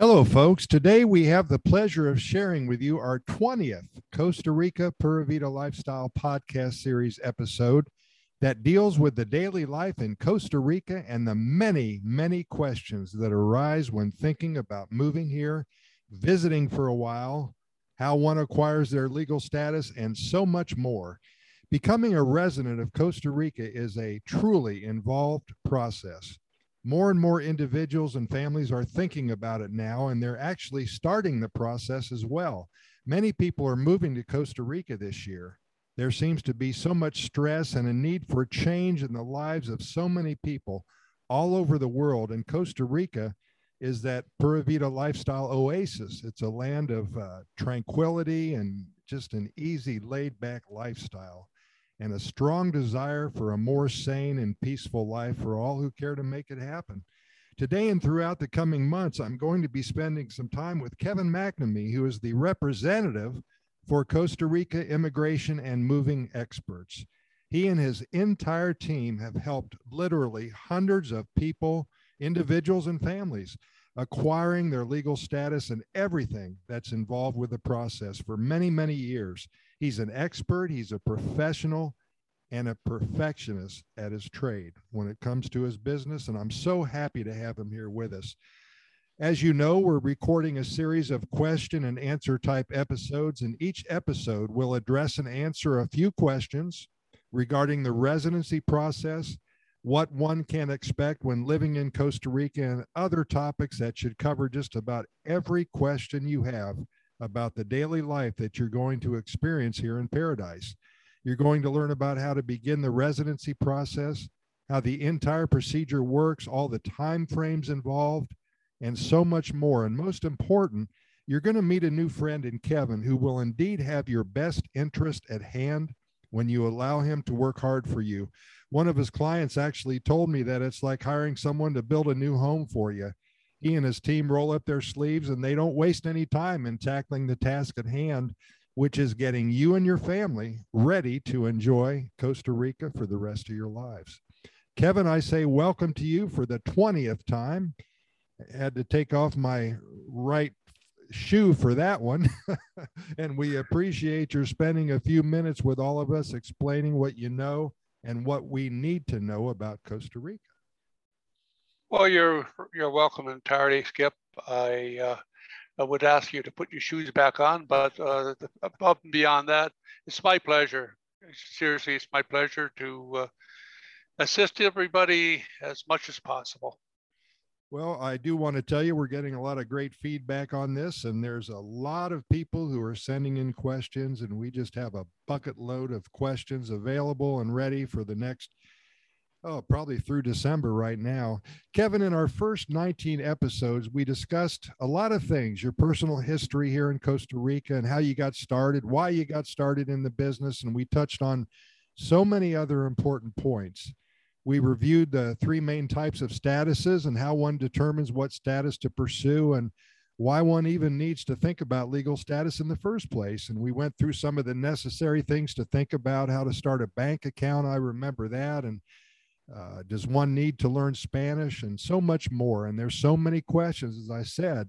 Hello, folks. Today we have the pleasure of sharing with you our 20th Costa Rica Pura Vida Lifestyle podcast series episode that deals with the daily life in Costa Rica and the many, many questions that arise when thinking about moving here, visiting for a while, how one acquires their legal status, and so much more. Becoming a resident of Costa Rica is a truly involved process more and more individuals and families are thinking about it now, and they're actually starting the process as well. Many people are moving to Costa Rica this year. There seems to be so much stress and a need for change in the lives of so many people all over the world. And Costa Rica is that Pura Vida lifestyle oasis. It's a land of uh, tranquility and just an easy, laid back lifestyle and a strong desire for a more sane and peaceful life for all who care to make it happen. Today and throughout the coming months, I'm going to be spending some time with Kevin McNamee, who is the representative for Costa Rica immigration and moving experts. He and his entire team have helped literally hundreds of people, individuals, and families acquiring their legal status and everything that's involved with the process for many, many years. He's an expert, he's a professional, and a perfectionist at his trade when it comes to his business. And I'm so happy to have him here with us. As you know, we're recording a series of question and answer type episodes, and each episode will address and answer a few questions regarding the residency process, what one can expect when living in Costa Rica, and other topics that should cover just about every question you have about the daily life that you're going to experience here in paradise. You're going to learn about how to begin the residency process, how the entire procedure works, all the time frames involved, and so much more. And most important, you're going to meet a new friend in Kevin who will indeed have your best interest at hand when you allow him to work hard for you. One of his clients actually told me that it's like hiring someone to build a new home for you he and his team roll up their sleeves and they don't waste any time in tackling the task at hand, which is getting you and your family ready to enjoy Costa Rica for the rest of your lives. Kevin, I say welcome to you for the 20th time. I had to take off my right shoe for that one. and we appreciate your spending a few minutes with all of us explaining what you know and what we need to know about Costa Rica. Well, you're you're welcome entirely, Skip. I uh, I would ask you to put your shoes back on, but uh, above and beyond that, it's my pleasure. Seriously, it's my pleasure to uh, assist everybody as much as possible. Well, I do want to tell you we're getting a lot of great feedback on this, and there's a lot of people who are sending in questions, and we just have a bucket load of questions available and ready for the next oh, probably through December right now. Kevin, in our first 19 episodes, we discussed a lot of things your personal history here in Costa Rica and how you got started, why you got started in the business. And we touched on so many other important points. We reviewed the three main types of statuses and how one determines what status to pursue and why one even needs to think about legal status in the first place. And we went through some of the necessary things to think about how to start a bank account. I remember that. And uh, does one need to learn Spanish and so much more? And there's so many questions, as I said,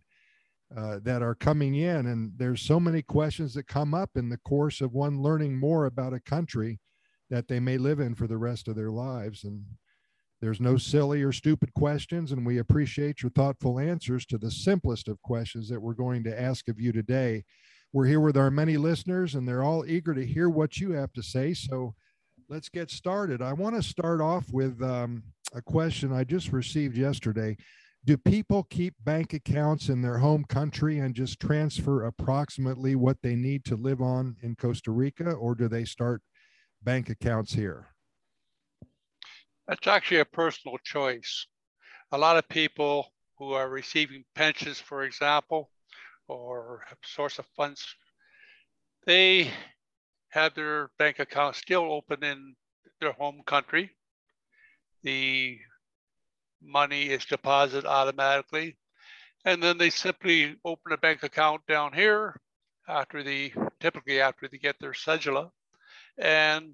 uh, that are coming in. And there's so many questions that come up in the course of one learning more about a country that they may live in for the rest of their lives. And there's no silly or stupid questions. And we appreciate your thoughtful answers to the simplest of questions that we're going to ask of you today. We're here with our many listeners, and they're all eager to hear what you have to say. So, let's get started. I want to start off with um, a question I just received yesterday. Do people keep bank accounts in their home country and just transfer approximately what they need to live on in Costa Rica, or do they start bank accounts here? That's actually a personal choice. A lot of people who are receiving pensions, for example, or source of funds, they have their bank account still open in their home country. The money is deposited automatically. And then they simply open a bank account down here after the, typically after they get their cedula and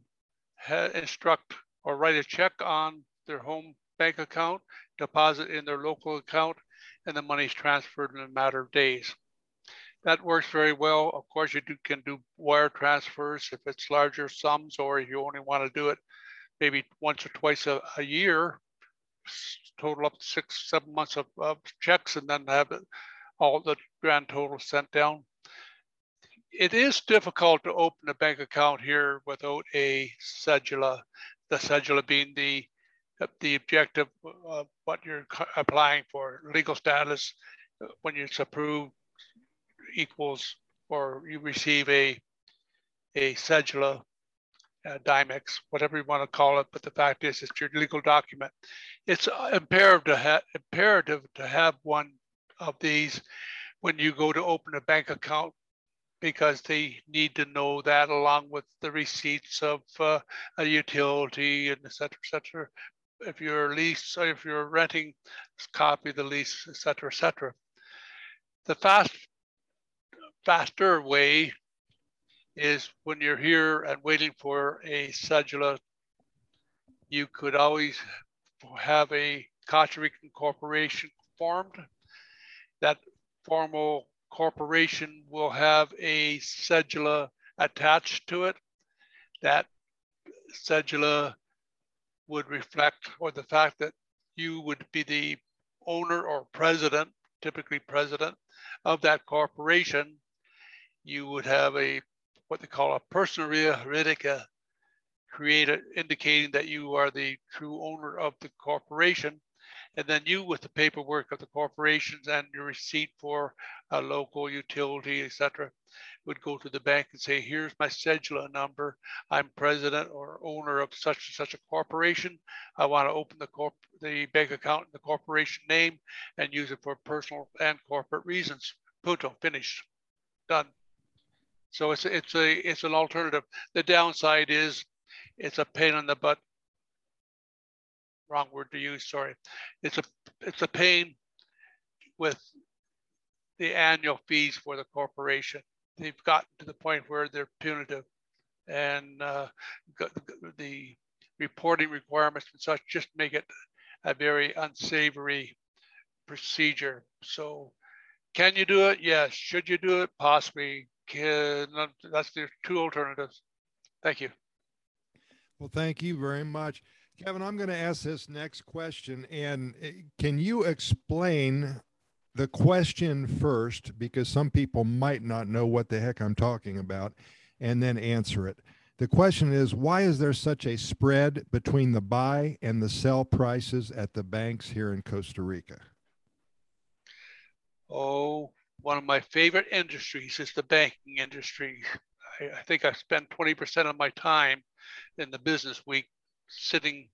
instruct or write a check on their home bank account, deposit in their local account, and the money is transferred in a matter of days. That works very well. Of course, you do, can do wire transfers if it's larger sums, or if you only want to do it maybe once or twice a, a year, total up six, seven months of, of checks, and then have it, all the grand total sent down. It is difficult to open a bank account here without a cedula, the cedula being the the objective of what you're applying for, legal status, when it's approved equals or you receive a a cedula, a Dimex, whatever you want to call it. But the fact is, it's your legal document. It's imperative to have imperative to have one of these when you go to open a bank account because they need to know that along with the receipts of uh, a utility and et cetera, et cetera. If you're lease, if you're renting, copy the lease, et cetera, et cetera. The fast, faster way is when you're here and waiting for a cedula, you could always have a Costa Rican corporation formed. That formal corporation will have a cedula attached to it. That cedula would reflect or the fact that you would be the owner or president, typically president of that corporation. You would have a what they call a personería jurídica created indicating that you are the true owner of the corporation and then you with the paperwork of the corporations and your receipt for a local utility, etc., would go to the bank and say, here's my cedula number. I'm president or owner of such and such a corporation. I want to open the corp the bank account in the corporation name and use it for personal and corporate reasons. Punto, finished, done. So it's it's a it's an alternative. The downside is it's a pain in the butt wrong word to use, sorry. It's a, it's a pain with the annual fees for the corporation. They've gotten to the point where they're punitive and uh, the reporting requirements and such just make it a very unsavory procedure. So can you do it? Yes. Should you do it? Possibly. Can, that's the two alternatives. Thank you. Well, thank you very much. Kevin, I'm going to ask this next question. And eh, can you explain the question first? Because some people might not know what the heck I'm talking about, and then answer it. The question is why is there such a spread between the buy and the sell prices at the banks here in Costa Rica? Oh, one of my favorite industries is the banking industry. I, I think I spend 20% of my time in the business week sitting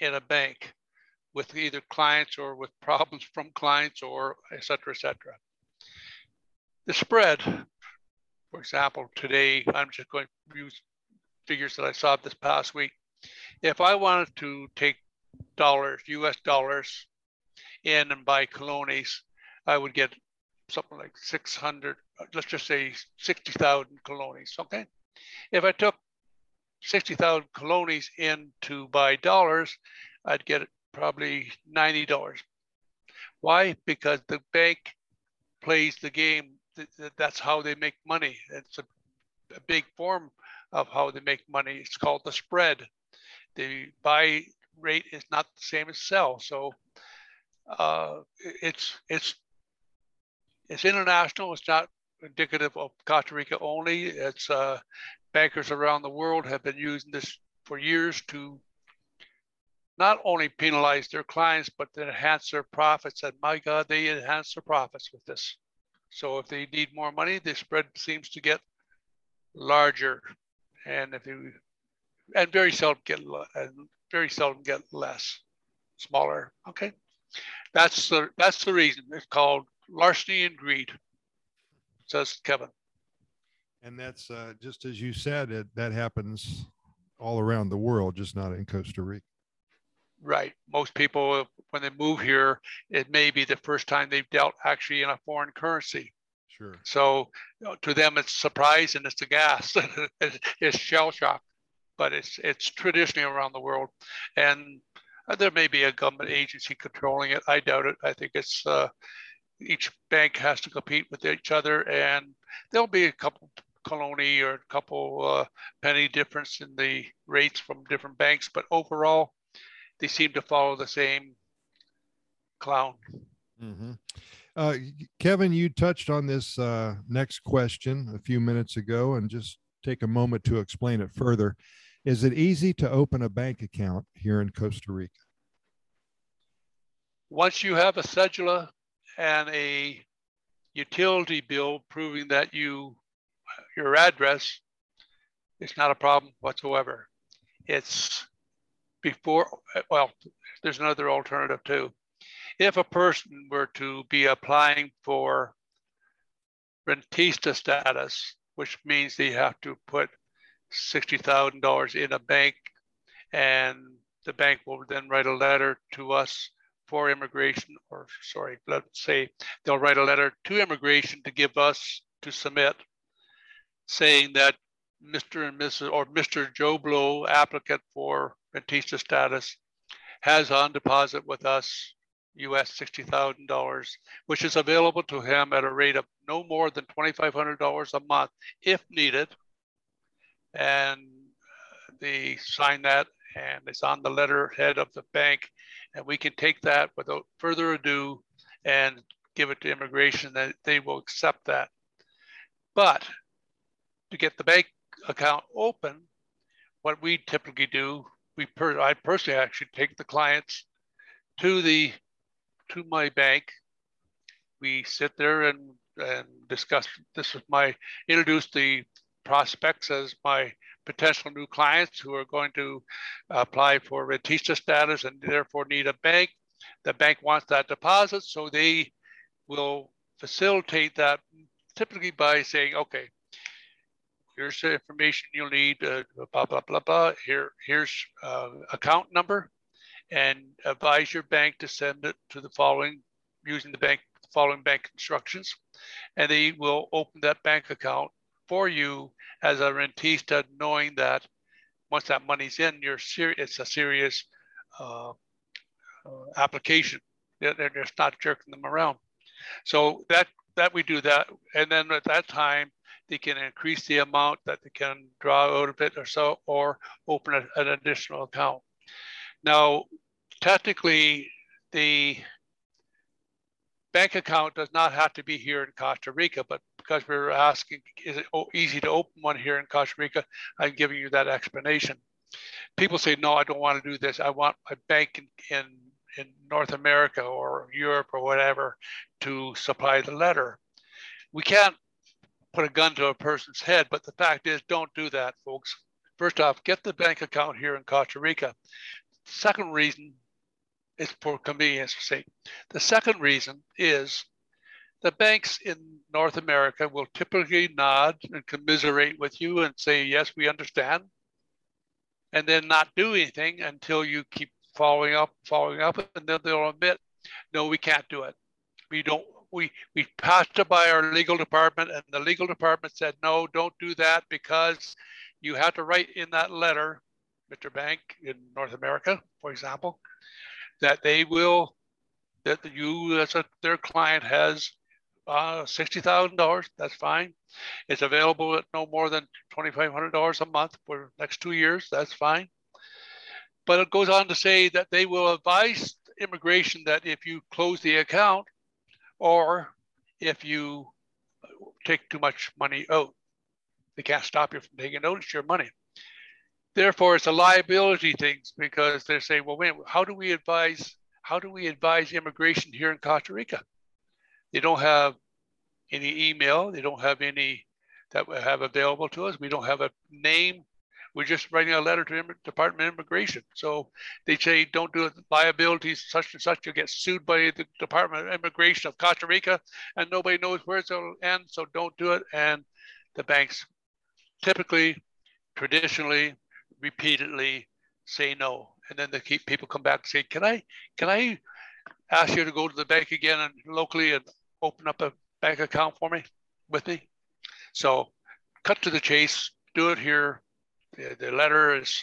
in a bank with either clients or with problems from clients or et cetera, et cetera. The spread, for example, today, I'm just going to use figures that I saw this past week. If I wanted to take dollars, US dollars, in and buy colones, I would get something like 600, let's just say 60,000 colones, okay? If I took 60,000 colones in to buy dollars, I'd get probably $90. Why? Because the bank plays the game. That's how they make money. It's a, a big form of how they make money. It's called the spread. The buy rate is not the same as sell. So uh, it's it's it's international. It's not indicative of Costa Rica only. It's uh, bankers around the world have been using this for years to not only penalize their clients, but to enhance their profits. And my God, they enhance their profits with this. So if they need more money, the spread seems to get larger, and if you and very seldom get and very seldom get less, smaller. Okay, that's the that's the reason. It's called larceny and greed, says Kevin. And that's uh, just as you said, it, that happens all around the world, just not in Costa Rica. Right. Most people, when they move here, it may be the first time they've dealt actually in a foreign currency. Sure. So you know, to them, it's surprise and it's a gas. it's shell shock, but it's it's traditionally around the world. And Uh, there may be a government agency controlling it. I doubt it. I think it's uh, each bank has to compete with each other, and there'll be a couple colony or a couple uh, penny difference in the rates from different banks, but overall, they seem to follow the same clown. Mm-hmm. Uh, Kevin, you touched on this uh, next question a few minutes ago, and just take a moment to explain it further. Is it easy to open a bank account here in Costa Rica? Once you have a cedula and a utility bill proving that you your address, it's not a problem whatsoever. It's before, well, there's another alternative too. If a person were to be applying for rentista status, which means they have to put $60,000 in a bank and the bank will then write a letter to us for immigration, or sorry, let's say they'll write a letter to immigration to give us to submit saying that Mr. and Mrs. or Mr. Joe Blow, applicant for rentista status, has on deposit with us US $60,000, which is available to him at a rate of no more than $2,500 a month if needed. And they sign that and it's on the letterhead of the bank. And we can take that without further ado and give it to immigration that they will accept that. But to get the bank account open, what we typically do, we per, I personally actually take the clients to the to my bank. We sit there and and discuss. This is my introduce the prospects as my potential new clients who are going to apply for rentista status and therefore need a bank. The bank wants that deposit, so they will facilitate that typically by saying, okay, here's the information you'll need, uh, blah, blah, blah, blah. Here, here's uh, account number and advise your bank to send it to the following, using the bank, following bank instructions. And they will open that bank account for you as a rentista, knowing that once that money's in, you're it's a serious uh, uh, application. They're, they're just not jerking them around. So that that we do that, and then at that time, they can increase the amount that they can draw out of it or so, or open a, an additional account. Now, technically, the bank account does not have to be here in Costa Rica, but because we asking, is it easy to open one here in Costa Rica? I'm giving you that explanation. People say, no, I don't want to do this. I want a bank in, in, in North America or Europe or whatever to supply the letter. We can't put a gun to a person's head. But the fact is, don't do that, folks. First off, get the bank account here in Costa Rica. Second reason is for convenience sake. The second reason is the banks in North America will typically nod and commiserate with you and say, yes, we understand, and then not do anything until you keep following up, following up, and then they'll admit, no, we can't do it. We don't we we passed it by our legal department, and the legal department said, no, don't do that because you have to write in that letter, Mr. Bank in North America, for example, that they will that you as a, their client has uh, $60,000, that's fine. It's available at no more than $2,500 a month for next two years, that's fine. But it goes on to say that they will advise immigration that if you close the account, or if you take too much money out. They can't stop you from taking out, your money. Therefore, it's a liability things because they're saying, well, wait, how do we advise, how do we advise immigration here in Costa Rica? They don't have any email, they don't have any that we have available to us. We don't have a name we're just writing a letter to Department of Immigration. So they say, don't do it. Liabilities such and such. You'll get sued by the Department of Immigration of Costa Rica, and nobody knows where it's going to end. So don't do it. And the banks typically, traditionally, repeatedly say no. And then the people come back and say, can I, can I ask you to go to the bank again and locally and open up a bank account for me with me? So cut to the chase, do it here the, the letter is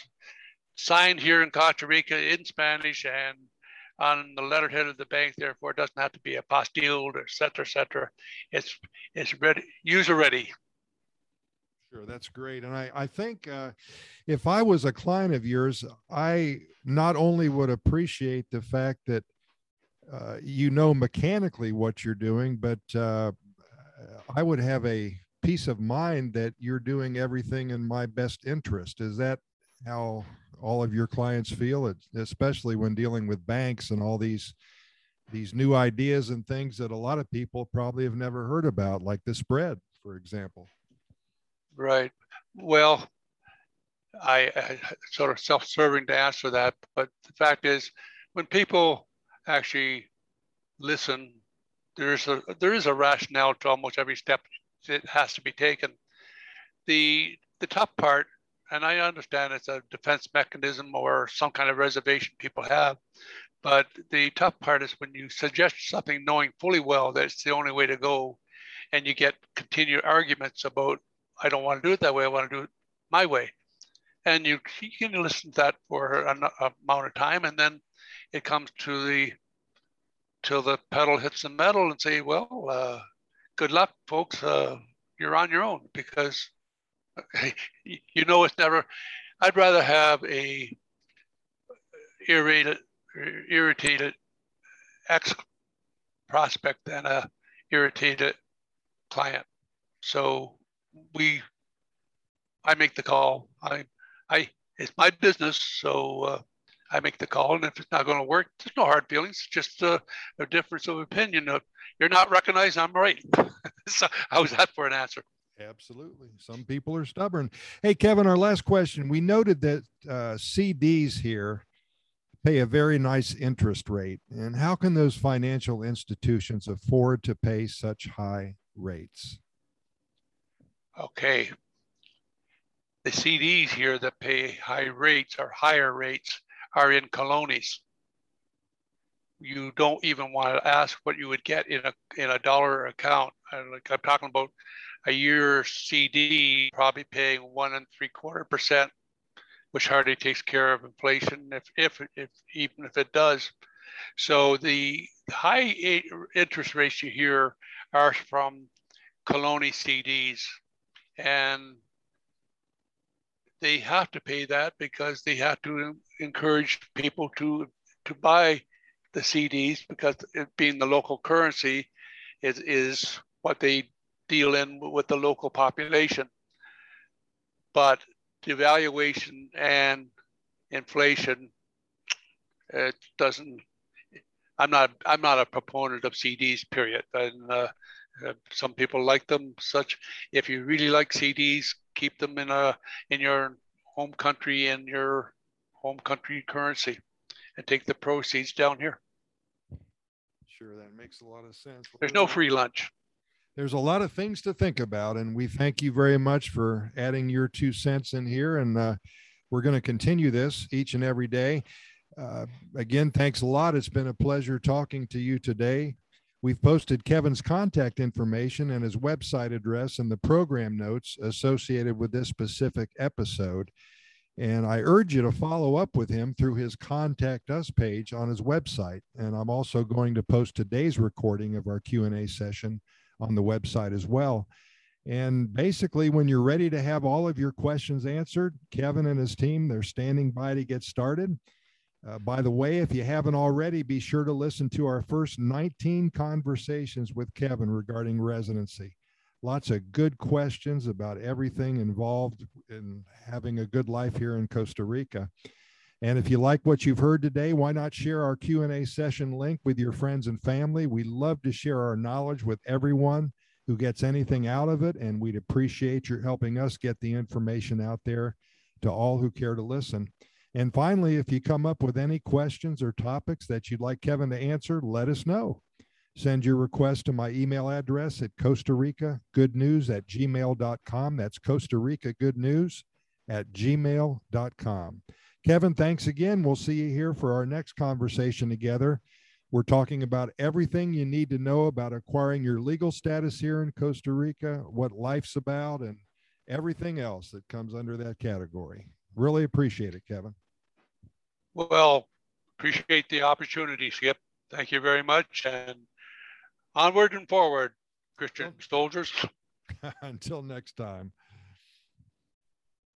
signed here in Costa Rica in Spanish and on the letterhead of the bank. Therefore, it doesn't have to be apostilled, et cetera, et cetera. It's it's ready, user ready. Sure, that's great. And I, I think uh, if I was a client of yours, I not only would appreciate the fact that uh, you know mechanically what you're doing, but uh, I would have a peace of mind that you're doing everything in my best interest. Is that how all of your clients feel especially when dealing with banks and all these these new ideas and things that a lot of people probably have never heard about, like the spread, for example. Right. Well, I, I sort of self-serving to answer that, but the fact is, when people actually listen, there is a there is a rationale to almost every step that has to be taken. The the tough part, and I understand it's a defense mechanism or some kind of reservation people have, but the tough part is when you suggest something knowing fully well that it's the only way to go, and you get continued arguments about I don't want to do it that way. I want to do it my way. And you, you can listen to that for an amount of time, and then it comes to the till the pedal hits the metal, and say, "Well, uh, good luck, folks. Uh, you're on your own because you know it's never." I'd rather have a irritated, irritated ex prospect than a irritated client. So we, I make the call. I, I, it's my business, so uh, I make the call. And if it's not going to work, there's no hard feelings. It's just a, a difference of opinion. Of you're not recognized. I'm right. so how's that for an answer? Absolutely. Some people are stubborn. Hey, Kevin, our last question. We noted that uh, CDs here pay a very nice interest rate. And how can those financial institutions afford to pay such high rates? okay, the CDs here that pay high rates or higher rates are in colones. You don't even want to ask what you would get in a in a dollar account. Like I'm talking about a year CD probably paying one and three quarter percent, which hardly takes care of inflation, if if if even if it does. So the high interest rates you hear are from colony CDs and they have to pay that because they have to encourage people to to buy the CDs because it being the local currency is is what they deal in with the local population. But devaluation and inflation, it doesn't. I'm not. I'm not a proponent of CDs. Period. And uh, uh, some people like them. Such if you really like CDs, keep them in a in your home country in your home country currency, and take the proceeds down here. Sure, that makes a lot of sense. There's no free lunch. There's a lot of things to think about, and we thank you very much for adding your two cents in here. And uh, we're going to continue this each and every day. Uh, again, thanks a lot. It's been a pleasure talking to you today. We've posted Kevin's contact information and his website address in the program notes associated with this specific episode. And I urge you to follow up with him through his contact us page on his website. And I'm also going to post today's recording of our Q&A session on the website as well. And basically, when you're ready to have all of your questions answered, Kevin and his team, they're standing by to get started. Uh, by the way, if you haven't already, be sure to listen to our first 19 conversations with Kevin regarding residency. Lots of good questions about everything involved in having a good life here in Costa Rica. And if you like what you've heard today, why not share our Q&A session link with your friends and family? We love to share our knowledge with everyone who gets anything out of it, and we'd appreciate your helping us get the information out there to all who care to listen. And finally, if you come up with any questions or topics that you'd like Kevin to answer, let us know. Send your request to my email address at Costa Rica Good News at gmail.com. That's Costa Rica Good News at gmail.com. Kevin, thanks again. We'll see you here for our next conversation together. We're talking about everything you need to know about acquiring your legal status here in Costa Rica, what life's about, and everything else that comes under that category. Really appreciate it, Kevin. Well, appreciate the opportunity, Skip. Thank you very much. And onward and forward, Christian soldiers. Until next time.